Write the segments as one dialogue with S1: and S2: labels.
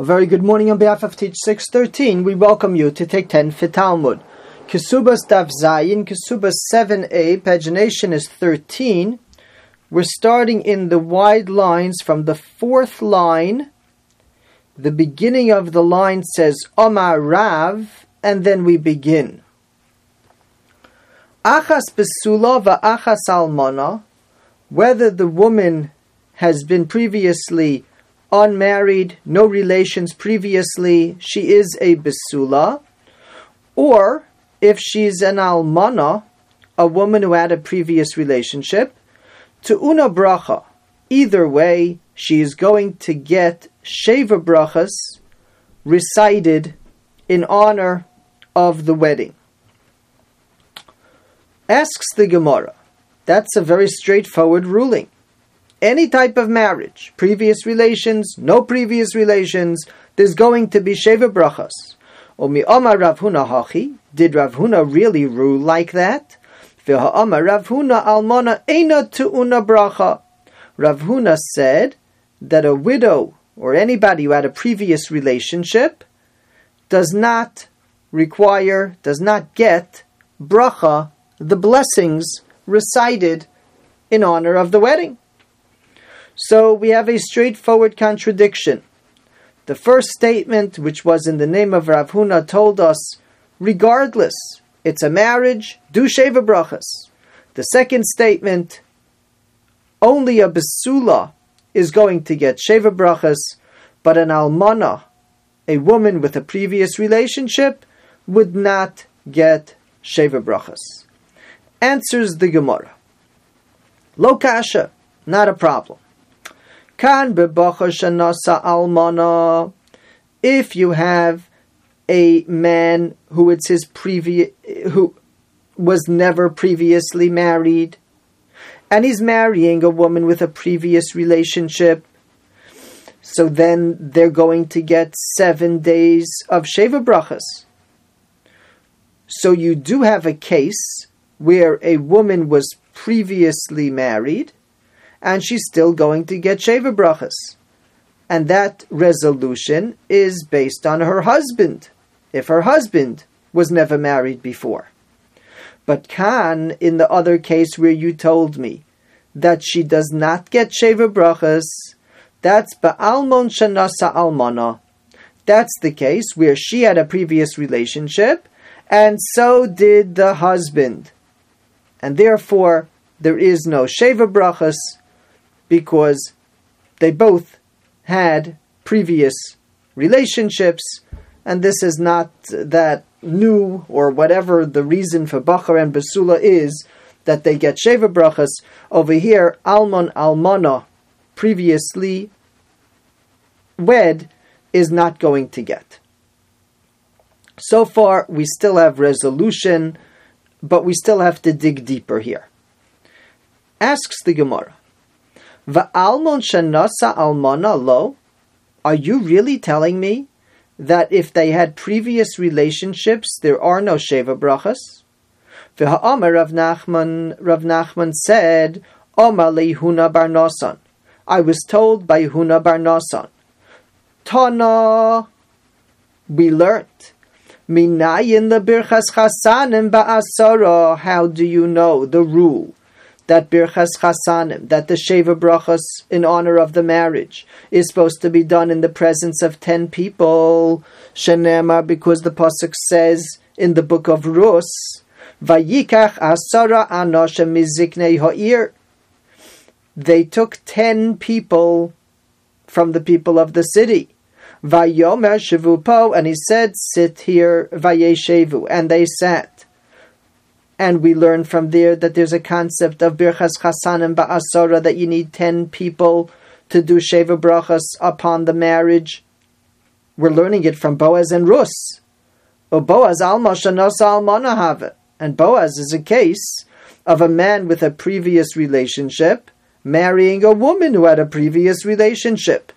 S1: A very good morning on behalf of Teach 613. We welcome you to take 10 for Talmud. Kesubas Daf Zayin, Kesubas 7a, pagination is 13. We're starting in the wide lines from the fourth line. The beginning of the line says Omar Rav, and then we begin. Achas besula va'achas almana, whether the woman has been previously unmarried, no relations previously, she is a besula, or if she's an almana, a woman who had a previous relationship, to una bracha. Either way, she is going to get sheva brachas recited in honor of the wedding. Asks the Gemara. That's a very straightforward ruling any type of marriage, previous relations, no previous relations, there's going to be Sheva Brachas. Omi Omar Rav Huna Hachi, did Rav Huna really rule like that? Omar Rav Huna Almana Eina Tu'una Bracha. Rav Huna said that a widow or anybody who had a previous relationship does not require, does not get bracha, the blessings recited in honor of the wedding. So we have a straightforward contradiction. The first statement, which was in the name of Rav Huna, told us, regardless, it's a marriage, do sheva brachas. The second statement, only a besula is going to get sheva brachas, but an almana, a woman with a previous relationship, would not get sheva brachas. Answers the Gemara. Lo kasha, not a problem. Kan shanasa almana. If you have a man who it's his previous who was never previously married, and he's marrying a woman with a previous relationship, so then they're going to get seven days of Sheva Brachas. So you do have a case where a woman was previously married, and she's still going to get Sheva Brachas. And that resolution is based on her husband, if her husband was never married before. But Khan, in the other case where you told me that she does not get Sheva Brachas, that's Ba'almon Shanasa Almana. That's the case where she had a previous relationship, and so did the husband. And therefore, there is no Sheva Brachas, because they both had previous relationships, and this is not that new or whatever the reason for Bachar and Basula is that they get Sheva Brachas. Over here, Almon Almana, previously wed, is not going to get. So far, we still have resolution, but we still have to dig deeper here. Asks the Gemara. Va'almon shanasa almana lo? Are you really telling me that if they had previous relationships, there are no sheva brachas? V'ha'amar Rav Nachman, Rav Nachman said, Omar Huna bar Nosan. I was told by Huna bar Nosan. Tana, we learnt. Minayin the birchas chasanim ba'asara. How do you know the rule? That Birchas Chasanim, that the Sheva Brachas in honor of the marriage is supposed to be done in the presence of ten people. Shenema, because the Pasuk says in the book of Rus, Vayikach Asara Anosha Miziknei Ha'ir. They took ten people from the people of the city. Vayomer Shivupo, and he said, Sit here, Vayeshevu, and they sat. And we learn from there that there's a concept of Birchas Chasanim Ba'asora that you need 10 people to do Sheva Brachas upon the marriage. We're learning it from Boaz and Rus. O Boaz Alma Shanosa Almanahave. And Boaz is a case of a man with a previous relationship marrying a woman who had a previous relationship.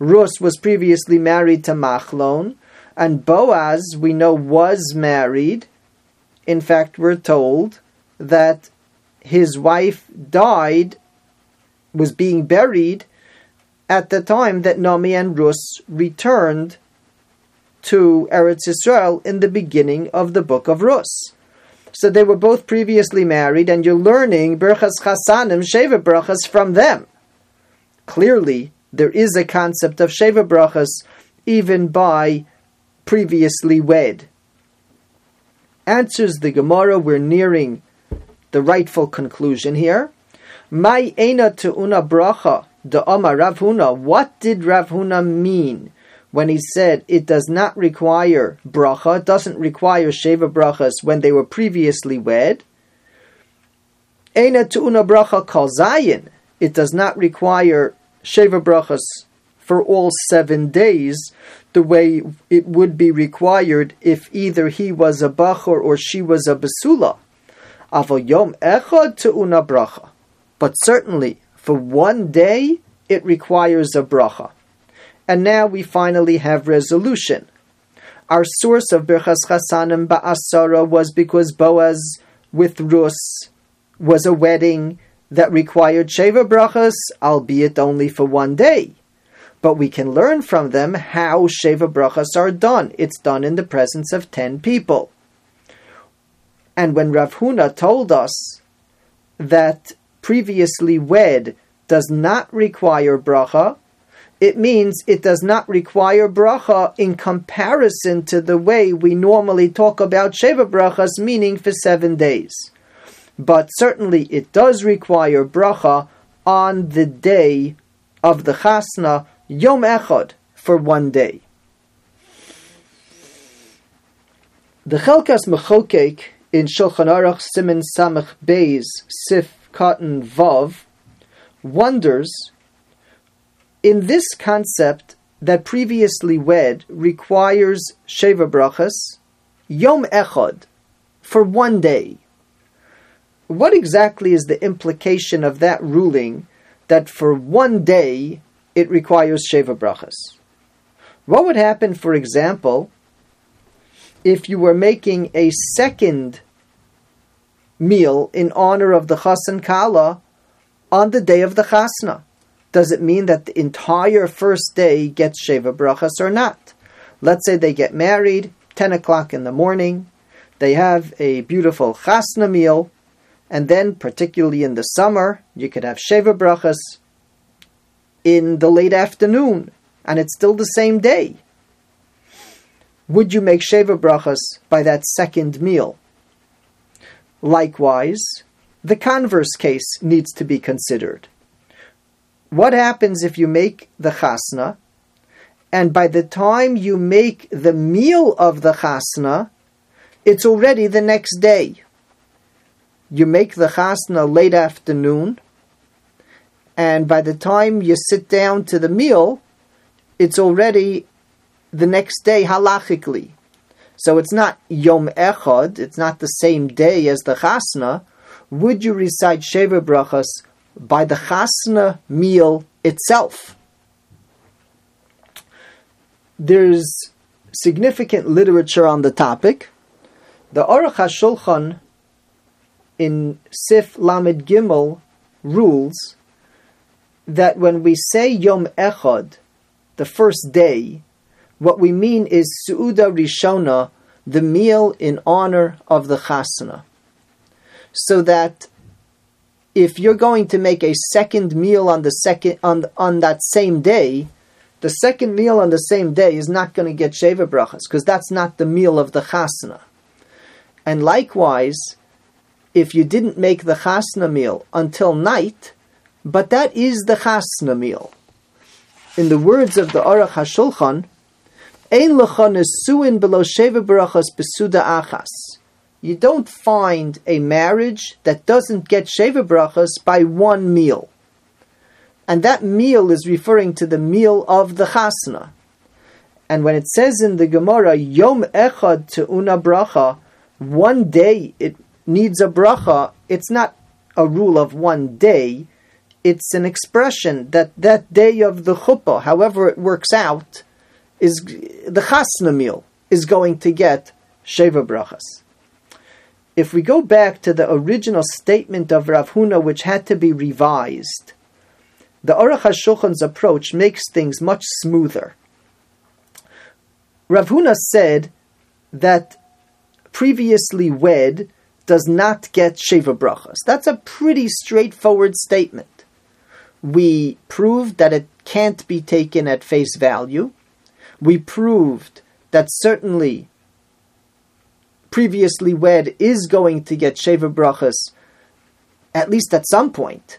S1: Rus was previously married to Machlon, and Boaz, we know, was married in fact, we're told that his wife died, was being buried at the time that Nami and Rus returned to Eretz Israel in the beginning of the book of Rus. So they were both previously married, and you're learning Berchas Chasanim, Sheva Brachas from them. Clearly, there is a concept of Sheva Brachas even by previously wed. Answers the Gemara, we're nearing the rightful conclusion here. Mai ena una bracha Omar Rav Huna. What did Rav Huna mean when he said it does not require bracha, doesn't require sheva brachas when they were previously wed? Ena una bracha kal zayin. It does not require sheva brachas for all seven days the way it would be required if either he was a bachor or she was a basula. Echad bracha. But certainly, for one day, it requires a bracha. And now we finally have resolution. Our source of Birchas Chasanim Ba'asara was because Boaz with Rus was a wedding that required Sheva brachas, albeit only for one day. But we can learn from them how Sheva brachas are done. It's done in the presence of ten people. And when Rav Huna told us that previously wed does not require bracha, it means it does not require bracha in comparison to the way we normally talk about Sheva brachas, meaning for seven days. But certainly it does require bracha on the day of the chasna, Yom Echad, for one day. The Chelkas Mechokek in Shulchan Aruch Siman Samach Beis Sif Katan Vav wonders in this concept that previously wed requires Sheva Brachas, Yom Echad, for one day. What exactly is the implication of that ruling that for one day it requires Sheva Brachas? What would happen, for example, if you were making a second meal in honor of the Chasan Kala on the day of the chasna. Does it mean that the entire first day gets Sheva Brachas or not? Let's say they get married, 10 o'clock in the morning, they have a beautiful chasna meal, and then, particularly in the summer, you could have Sheva Brachas in the late afternoon, and it's still the same day. Would you make Sheva Brachas by that second meal? Likewise, the converse case needs to be considered. What happens if you make the chasna, and by the time you make the meal of the chasna, it's already the next day. You make the chasna late afternoon, and by the time you sit down to the meal, it's already the next day halachically. So it's not Yom Echad, it's not the same day as the chasna, would you recite Sheva Brachas by the Chasna meal itself? There's significant literature on the topic. The Aruch HaShulchan in Sif Lamed Gimel rules that when we say Yom Echad, the first day, what we mean is Su'uda Rishona, the meal in honor of the Chasna so that if you're going to make a second meal on the second on on that same day, the second meal on the same day is not going to get sheva brachas because that's not the meal of the chasna. And likewise, if you didn't make the chasna meal until night, but that is the chasna meal. In the words of the Aruch HaShulchan, Ein lecha nesuin below sheva brachas besuda achas you don't find a marriage that doesn't get Sheva Brachas by one meal. And that meal is referring to the meal of the Chasna. And when it says in the Gemara, Yom Echad to Una Bracha, one day it needs a bracha, it's not a rule of one day, it's an expression that that day of the chuppah, however it works out, is the chasna meal is going to get sheva brachas if we go back to the original statement of Rav Huna, which had to be revised, the Aruch HaShulchan's approach makes things much smoother. Rav Huna said that previously wed does not get Sheva Brachas. That's a pretty straightforward statement. We proved that it can't be taken at face value. We proved that certainly previously wed is going to get Sheva Brachas at least at some point,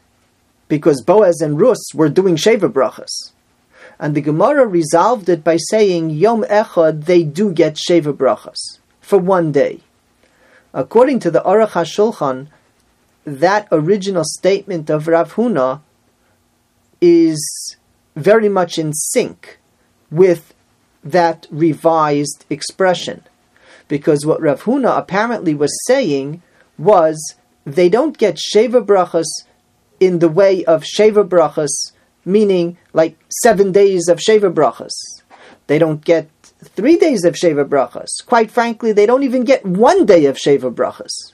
S1: because Boaz and Rus were doing Sheva Brachas. And the Gemara resolved it by saying Yom Echad they do get Sheva Brachas for one day. According to the Aruch HaShulchan, that original statement of Rav Huna is very much in sync with that revised expression. Because what Rav Huna apparently was saying was they don't get Sheva Brachas in the way of Sheva Brachas, meaning like seven days of Sheva Brachas. They don't get three days of Sheva Brachas. Quite frankly, they don't even get one day of Sheva Brachas.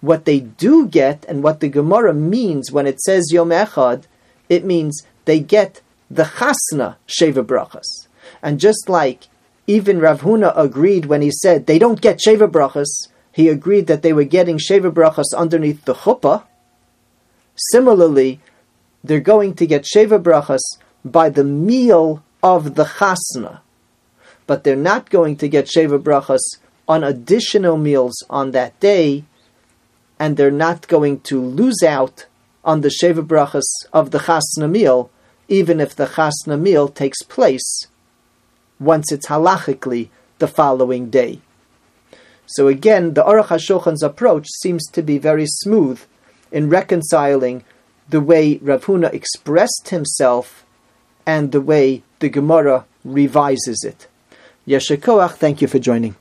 S1: What they do get, and what the Gemara means when it says Yom Echad, it means they get the Chasna Sheva Brachas. And just like even Rav Huna agreed when he said they don't get Sheva Brachas, he agreed that they were getting Sheva Brachas underneath the Chuppah. Similarly, they're going to get Sheva Brachas by the meal of the Chasna but they're not going to get Sheva Brachas on additional meals on that day, and they're not going to lose out on the Sheva Brachas of the Chasna meal, even if the Chasna meal takes place once it's halachically the following day. So again, the Aruch HaShulchan's approach seems to be very smooth in reconciling the way Rav Huna expressed himself and the way the Gemara revises it. Yeshakoach, thank you for joining.